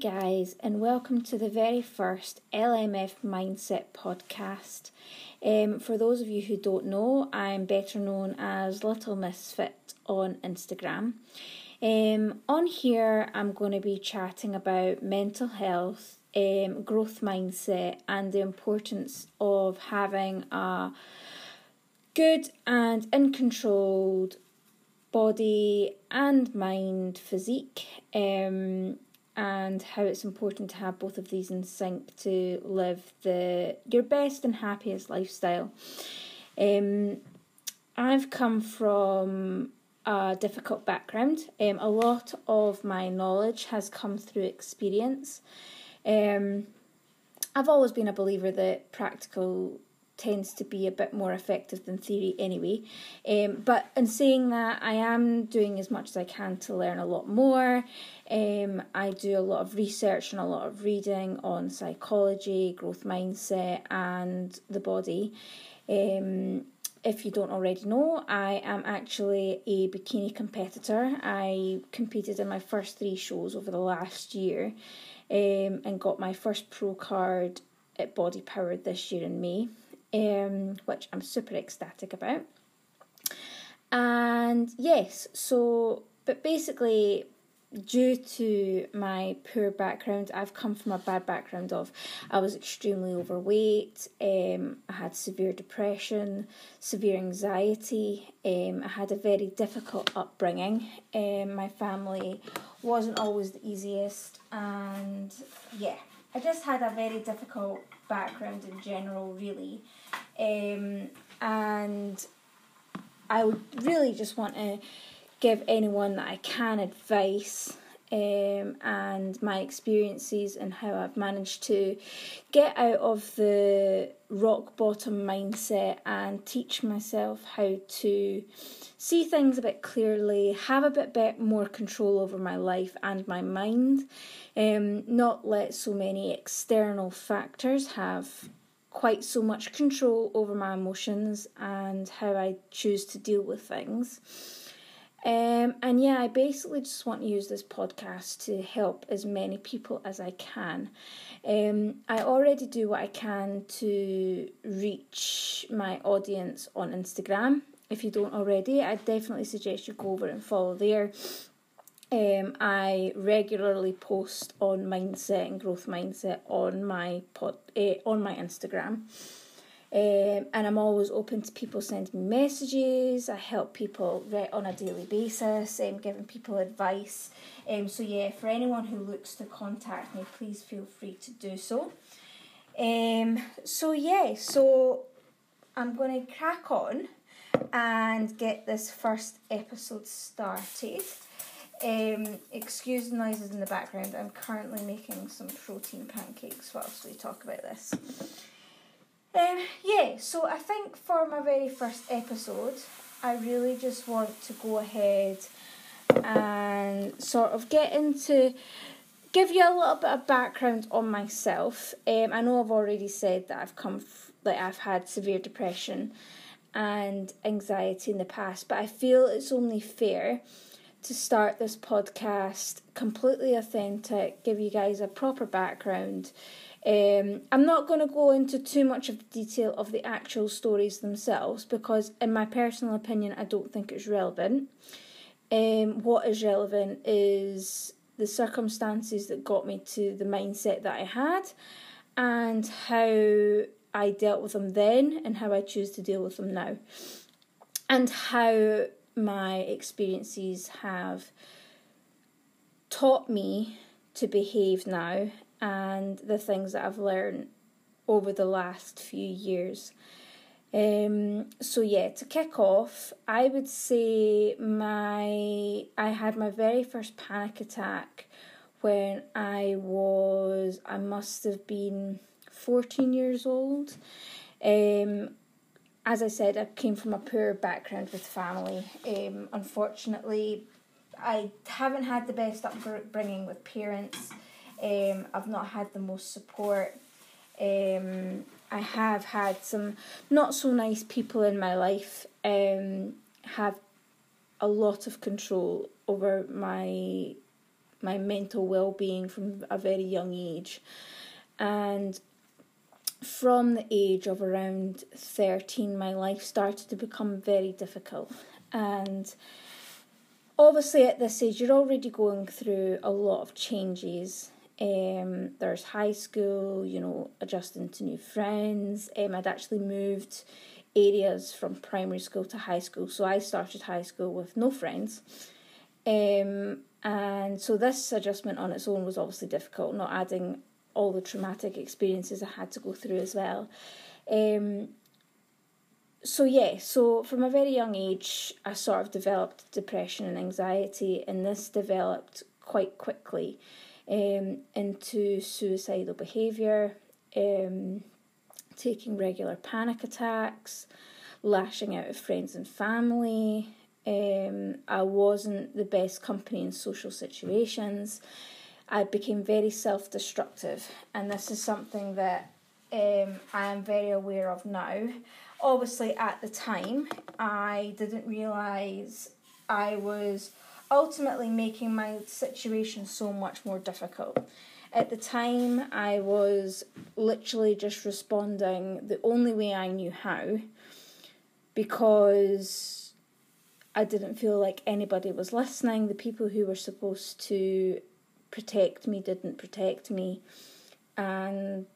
Guys, and welcome to the very first LMF Mindset podcast. Um, for those of you who don't know, I'm better known as Little Misfit on Instagram. Um, on here, I'm going to be chatting about mental health, um, growth mindset, and the importance of having a good and uncontrolled body and mind physique. Um, and how it's important to have both of these in sync to live the your best and happiest lifestyle. Um, I've come from a difficult background. Um, a lot of my knowledge has come through experience. Um, I've always been a believer that practical tends to be a bit more effective than theory anyway. Um, but in saying that, I am doing as much as I can to learn a lot more. Um, I do a lot of research and a lot of reading on psychology, growth mindset, and the body. Um, if you don't already know, I am actually a bikini competitor. I competed in my first three shows over the last year um, and got my first pro card at Body Power this year in May um, which I'm super ecstatic about. And yes, so, but basically, due to my poor background, I've come from a bad background of I was extremely overweight, um, I had severe depression, severe anxiety, um, I had a very difficult upbringing. Um, my family wasn't always the easiest, and yeah, I just had a very difficult background in general, really. Um, and I would really just want to give anyone that I can advice um, and my experiences and how I've managed to get out of the rock bottom mindset and teach myself how to see things a bit clearly, have a bit, bit more control over my life and my mind, um, not let so many external factors have quite so much control over my emotions and how I choose to deal with things. Um, and yeah, I basically just want to use this podcast to help as many people as I can. Um, I already do what I can to reach my audience on Instagram. If you don't already, I definitely suggest you go over and follow there. Um, I regularly post on mindset and growth mindset on my pod, uh, on my Instagram. Um, and I'm always open to people sending me messages. I help people on a daily basis, um, giving people advice. Um, so yeah, for anyone who looks to contact me, please feel free to do so. Um, so yeah, so I'm going to crack on and get this first episode started. Um, excuse the noises in the background. I'm currently making some protein pancakes whilst we talk about this. Um, yeah, so I think for my very first episode, I really just want to go ahead and sort of get into give you a little bit of background on myself. Um, I know I've already said that I've come f- that I've had severe depression and anxiety in the past, but I feel it's only fair to start this podcast completely authentic, give you guys a proper background. Um, I'm not going to go into too much of the detail of the actual stories themselves because, in my personal opinion, I don't think it's relevant. Um, what is relevant is the circumstances that got me to the mindset that I had and how I dealt with them then and how I choose to deal with them now. And how my experiences have taught me to behave now and the things that I've learned over the last few years. Um, so yeah, to kick off, I would say my I had my very first panic attack when I was I must have been 14 years old. Um, as I said, I came from a poor background with family. Um, unfortunately, I haven't had the best upbringing with parents. Um, I've not had the most support. Um, I have had some not so nice people in my life um, have a lot of control over my my mental well being from a very young age. And from the age of around 13, my life started to become very difficult. And obviously, at this age, you're already going through a lot of changes. Um, there's high school, you know, adjusting to new friends. Um, I'd actually moved areas from primary school to high school, so I started high school with no friends. Um, and so this adjustment on its own was obviously difficult, not adding all the traumatic experiences I had to go through as well. Um, so yeah, so from a very young age, I sort of developed depression and anxiety, and this developed quite quickly um, into suicidal behaviour, um, taking regular panic attacks, lashing out at friends and family. Um, I wasn't the best company in social situations. I became very self destructive, and this is something that um, I am very aware of now. Obviously, at the time, I didn't realise I was ultimately making my situation so much more difficult. At the time, I was literally just responding the only way I knew how because I didn't feel like anybody was listening. The people who were supposed to protect me didn't protect me. And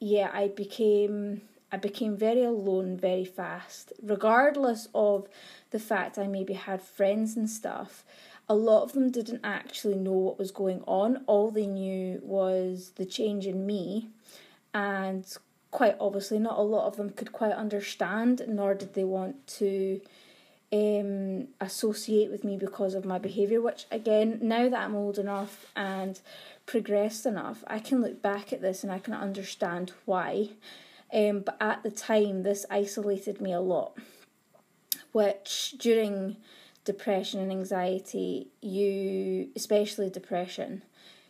yeah, I became I became very alone very fast, regardless of the fact I maybe had friends and stuff. A lot of them didn't actually know what was going on. All they knew was the change in me, and quite obviously, not a lot of them could quite understand, nor did they want to um, associate with me because of my behaviour. Which, again, now that I'm old enough and progressed enough, I can look back at this and I can understand why. Um, but at the time, this isolated me a lot, which during depression and anxiety, you, especially depression,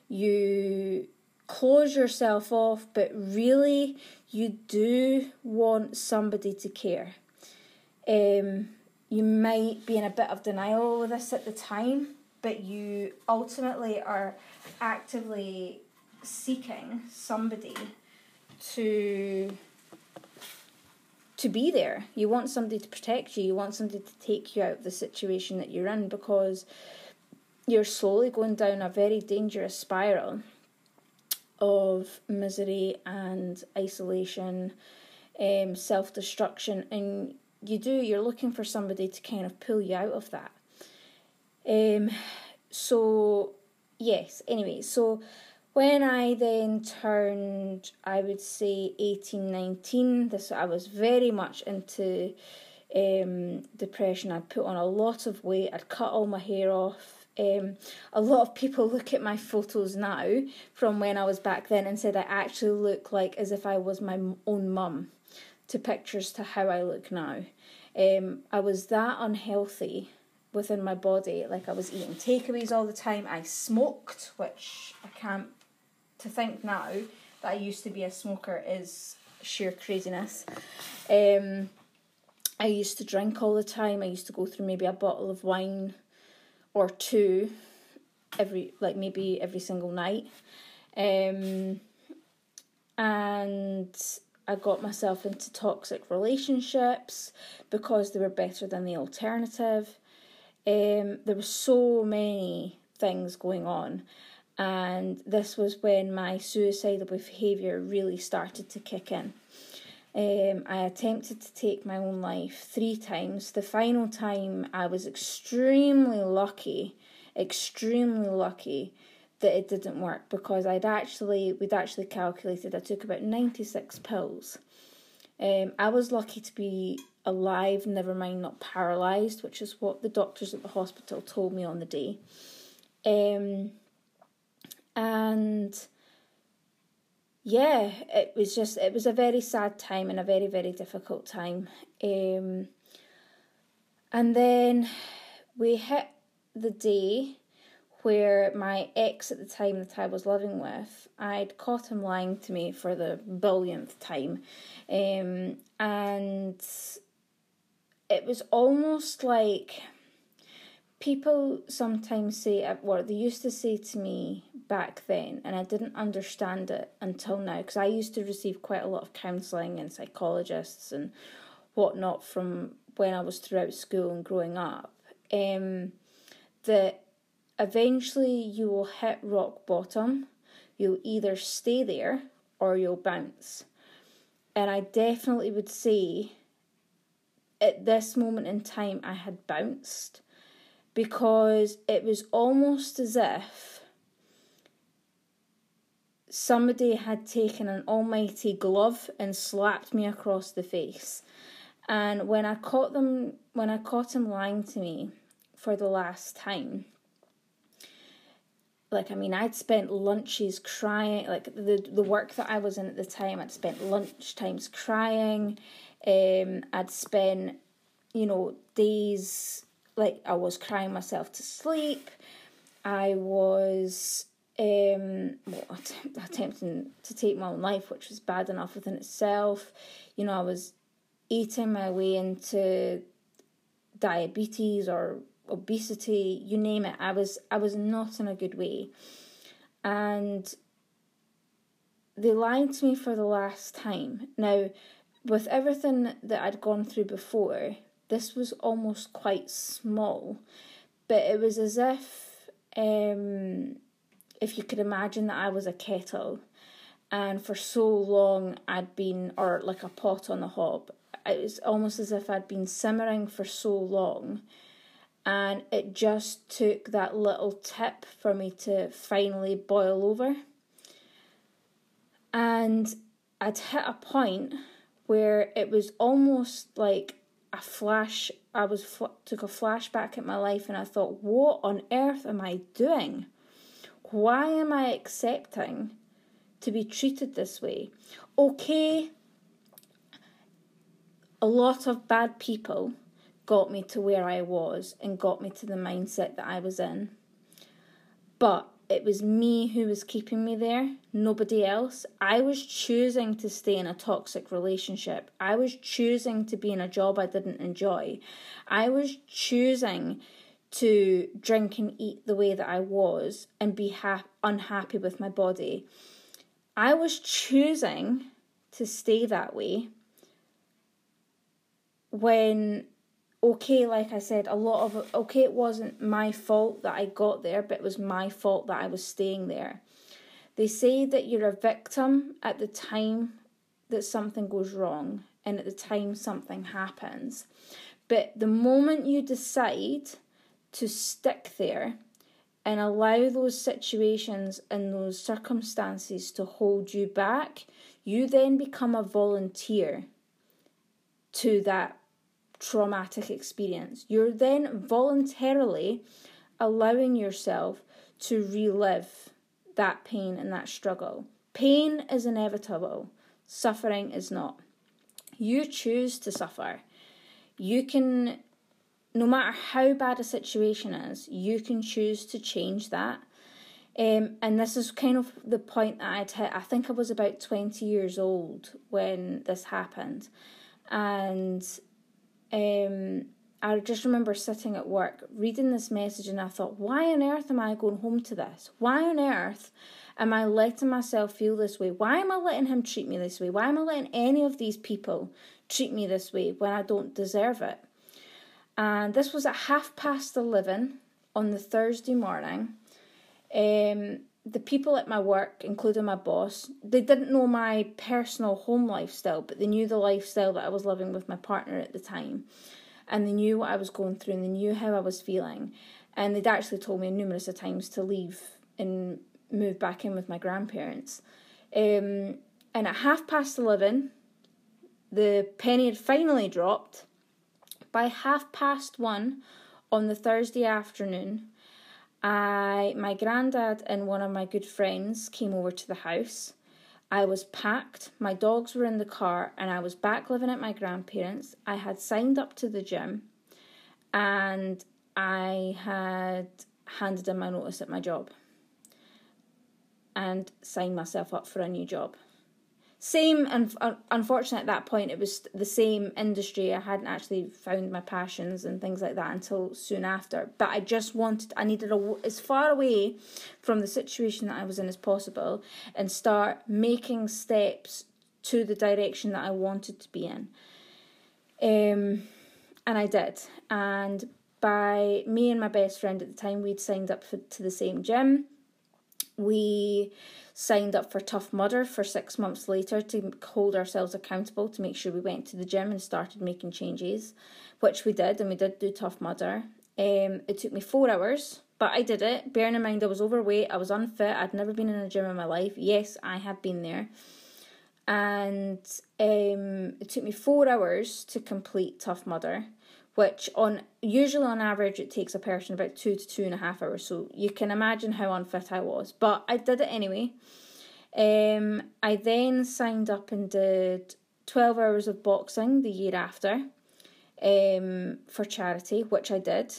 you close yourself off, but really you do want somebody to care. Um, you might be in a bit of denial with this at the time, but you ultimately are actively seeking somebody to to be there. You want somebody to protect you. You want somebody to take you out of the situation that you're in because you're slowly going down a very dangerous spiral of misery and isolation, um, self destruction, and you do, you're looking for somebody to kind of pull you out of that. Um, so, yes, anyway, so when I then turned, I would say 18, 19, this, I was very much into um, depression. I'd put on a lot of weight, I'd cut all my hair off. Um, a lot of people look at my photos now from when I was back then and said I actually look like as if I was my own mum to pictures to how I look now. Um, I was that unhealthy within my body. Like I was eating takeaways all the time. I smoked, which I can't to think now that I used to be a smoker is sheer craziness. Um, I used to drink all the time. I used to go through maybe a bottle of wine or two every like maybe every single night. Um, and I got myself into toxic relationships because they were better than the alternative. Um, there were so many things going on, and this was when my suicidal behaviour really started to kick in. Um, I attempted to take my own life three times. The final time, I was extremely lucky, extremely lucky that it didn't work because I'd actually we'd actually calculated I took about ninety six pills. Um, I was lucky to be alive, never mind not paralysed, which is what the doctors at the hospital told me on the day. Um, and yeah, it was just it was a very sad time and a very very difficult time. Um, and then we hit the day where my ex at the time that I was living with, I'd caught him lying to me for the billionth time, um, and it was almost like people sometimes say what work, they used to say to me back then, and I didn't understand it until now, because I used to receive quite a lot of counselling and psychologists and whatnot from when I was throughout school and growing up. Um, that eventually you will hit rock bottom, you'll either stay there or you'll bounce. And I definitely would say at this moment in time, I had bounced because it was almost as if somebody had taken an almighty glove and slapped me across the face. And when I caught them, when I caught him lying to me for the last time, like I mean, I'd spent lunches crying. Like the the work that I was in at the time, I'd spent lunch times crying. Um, I'd spent, you know, days like I was crying myself to sleep. I was um, well, att- attempting to take my own life, which was bad enough within itself. You know, I was eating my way into diabetes or obesity, you name it. I was I was not in a good way. And they lied to me for the last time. Now, with everything that I'd gone through before, this was almost quite small, but it was as if, um, if you could imagine that I was a kettle, and for so long I'd been, or like a pot on the hob, it was almost as if I'd been simmering for so long, and it just took that little tip for me to finally boil over. And I'd hit a point where it was almost like a flash i was took a flashback at my life and i thought what on earth am i doing why am i accepting to be treated this way okay a lot of bad people got me to where i was and got me to the mindset that i was in but it was me who was keeping me there, nobody else. I was choosing to stay in a toxic relationship. I was choosing to be in a job I didn't enjoy. I was choosing to drink and eat the way that I was and be ha- unhappy with my body. I was choosing to stay that way when okay, like I said, a lot of okay, it wasn't my fault that I got there, but it was my fault that I was staying there. They say that you're a victim at the time that something goes wrong and at the time something happens. But the moment you decide to stick there and allow those situations and those circumstances to hold you back, you then become a volunteer to that traumatic experience. You're then voluntarily allowing yourself to relive that pain and that struggle. Pain is inevitable, suffering is not. You choose to suffer. You can, no matter how bad a situation is, you can choose to change that. Um, and this is kind of the point that I'd hit. I think I was about 20 years old when this happened. And um, I just remember sitting at work reading this message and I thought, why on earth am I going home to this? Why on earth am I letting myself feel this way? Why am I letting him treat me this way? Why am I letting any of these people treat me this way when I don't deserve it? And this was at half past 11 on the Thursday morning. Um, the people at my work, including my boss, they didn't know my personal home lifestyle, but they knew the lifestyle that I was living with my partner at the time. And they knew what I was going through and they knew how I was feeling. And they'd actually told me numerous of times to leave and move back in with my grandparents. Um, and at half past 11, the penny had finally dropped. By half past one on the Thursday afternoon, I my granddad and one of my good friends came over to the house. I was packed, my dogs were in the car, and I was back living at my grandparents. I had signed up to the gym and I had handed in my notice at my job and signed myself up for a new job. Same and unfortunately at that point it was the same industry. I hadn't actually found my passions and things like that until soon after. But i just wanted i needed a, as far away from the situation that i was in as possible and start making steps to the direction that i wanted to be in. Um, and i did. And by me and my best friend at the time we'd signed up for, to the same gym. We signed up for Tough Mudder for six months later to hold ourselves accountable to make sure we went to the gym and started making changes, which we did, and we did do Tough Mudder. Um, it took me four hours, but I did it. Bearing in mind I was overweight, I was unfit, I'd never been in a gym in my life. Yes, I have been there. And um, it took me four hours to complete Tough Mudder which on usually on average it takes a person about two to two and a half hours. So you can imagine how unfit I was, but I did it anyway. Um, I then signed up and did twelve hours of boxing the year after, um, for charity, which I did,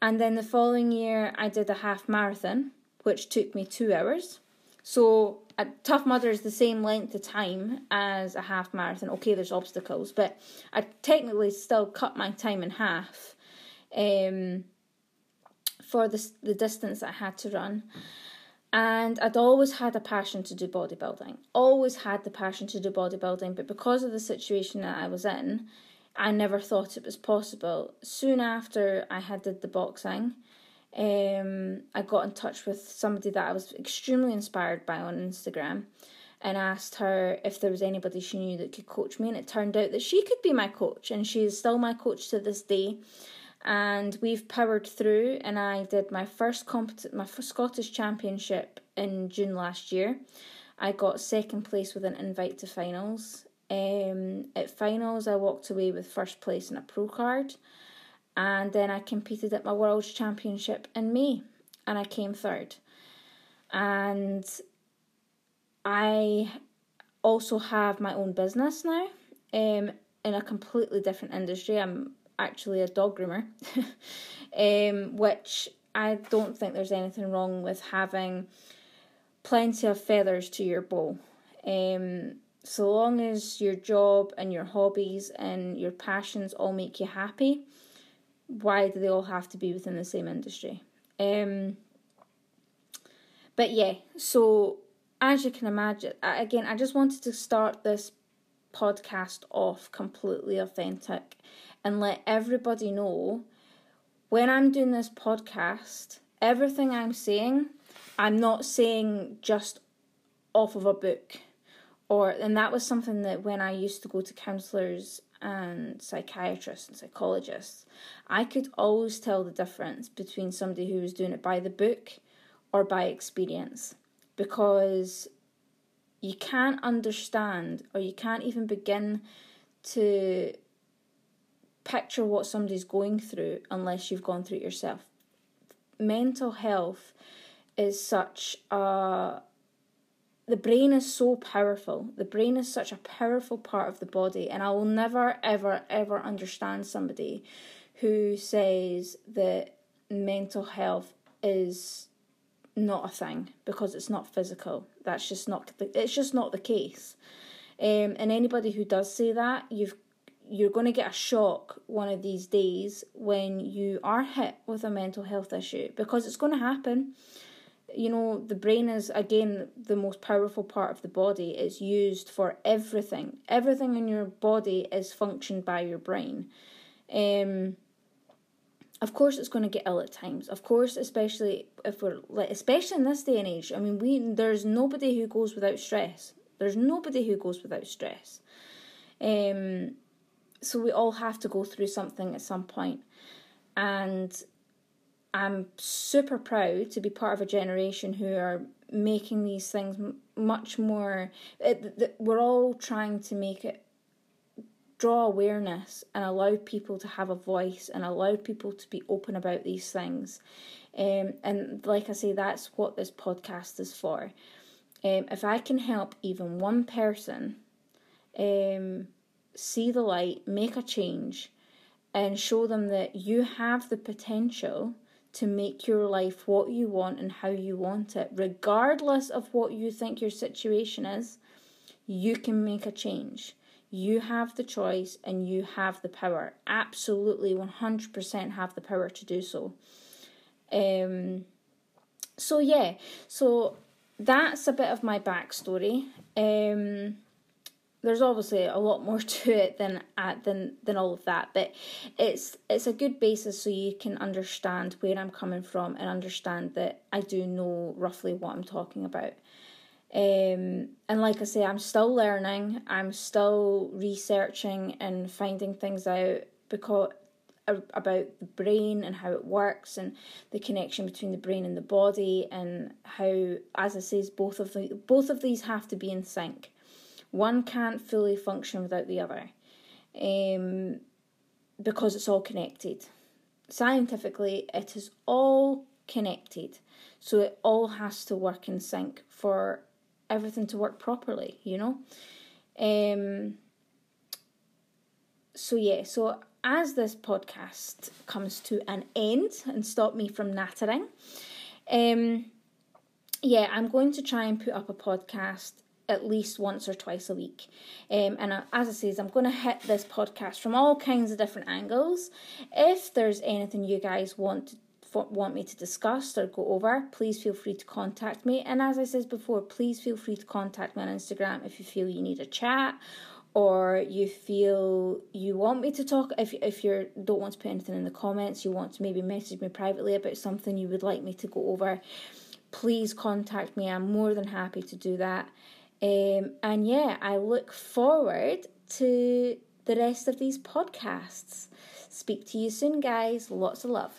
and then the following year I did a half marathon, which took me two hours. So a tough mudder is the same length of time as a half marathon. Okay, there's obstacles, but I technically still cut my time in half um, for the, the distance I had to run. And I'd always had a passion to do bodybuilding, always had the passion to do bodybuilding, but because of the situation that I was in, I never thought it was possible. Soon after I had did the boxing, um, I got in touch with somebody that I was extremely inspired by on Instagram and asked her if there was anybody she knew that could coach me. And it turned out that she could be my coach, and she is still my coach to this day. And we've powered through, and I did my first compet- my Scottish Championship in June last year. I got second place with an invite to finals. Um, at finals, I walked away with first place and a pro card and then I competed at my World Championship in May and I came third. And I also have my own business now um, in a completely different industry. I'm actually a dog groomer, um, which I don't think there's anything wrong with having plenty of feathers to your bow. Um, so long as your job and your hobbies and your passions all make you happy, why do they all have to be within the same industry? Um, but yeah, so as you can imagine, again, I just wanted to start this podcast off completely authentic and let everybody know when I'm doing this podcast, everything I'm saying, I'm not saying just off of a book. Or and that was something that when I used to go to counselors and psychiatrists and psychologists, I could always tell the difference between somebody who was doing it by the book or by experience because you can't understand or you can't even begin to picture what somebody's going through unless you've gone through it yourself. Mental health is such a the brain is so powerful. The brain is such a powerful part of the body, and I will never, ever, ever understand somebody who says that mental health is not a thing because it's not physical. That's just not. It's just not the case. Um, and anybody who does say that, you've you're going to get a shock one of these days when you are hit with a mental health issue because it's going to happen you know the brain is again the most powerful part of the body. It's used for everything. Everything in your body is functioned by your brain. Um of course it's going to get ill at times. Of course especially if we're like especially in this day and age i mean we there's nobody who goes without stress. There's nobody who goes without stress. Um so we all have to go through something at some point. And I'm super proud to be part of a generation who are making these things much more. It, we're all trying to make it draw awareness and allow people to have a voice and allow people to be open about these things. Um, and like I say, that's what this podcast is for. Um, if I can help even one person um, see the light, make a change, and show them that you have the potential to make your life what you want and how you want it, regardless of what you think your situation is. you can make a change. You have the choice and you have the power. Absolutely 100% have the power to do so. Um, so, yeah, so that's a bit of my backstory. Um, there's obviously a lot more to it than uh, than than all of that, but it's it's a good basis so you can understand where I'm coming from and understand that I do know roughly what I'm talking about. Um, and like I say, I'm still learning. I'm still researching and finding things out because about the brain and how it works and the connection between the brain and the body and how, as I say, both of the both of these have to be in sync. One can't fully function without the other, um, because it's all connected. Scientifically, it is all connected, so it all has to work in sync for everything to work properly, you know? Um, so, yeah, so as this podcast comes to an end and stop me from nattering, um, yeah, I'm going to try and put up a podcast at least once or twice a week. Um, and uh, as I say, I'm going to hit this podcast from all kinds of different angles. If there's anything you guys want want me to discuss or go over, please feel free to contact me. And as I said before, please feel free to contact me on Instagram if you feel you need a chat or you feel you want me to talk if if you don't want to put anything in the comments, you want to maybe message me privately about something you would like me to go over, please contact me. I'm more than happy to do that. Um, and yeah, I look forward to the rest of these podcasts. Speak to you soon, guys. Lots of love.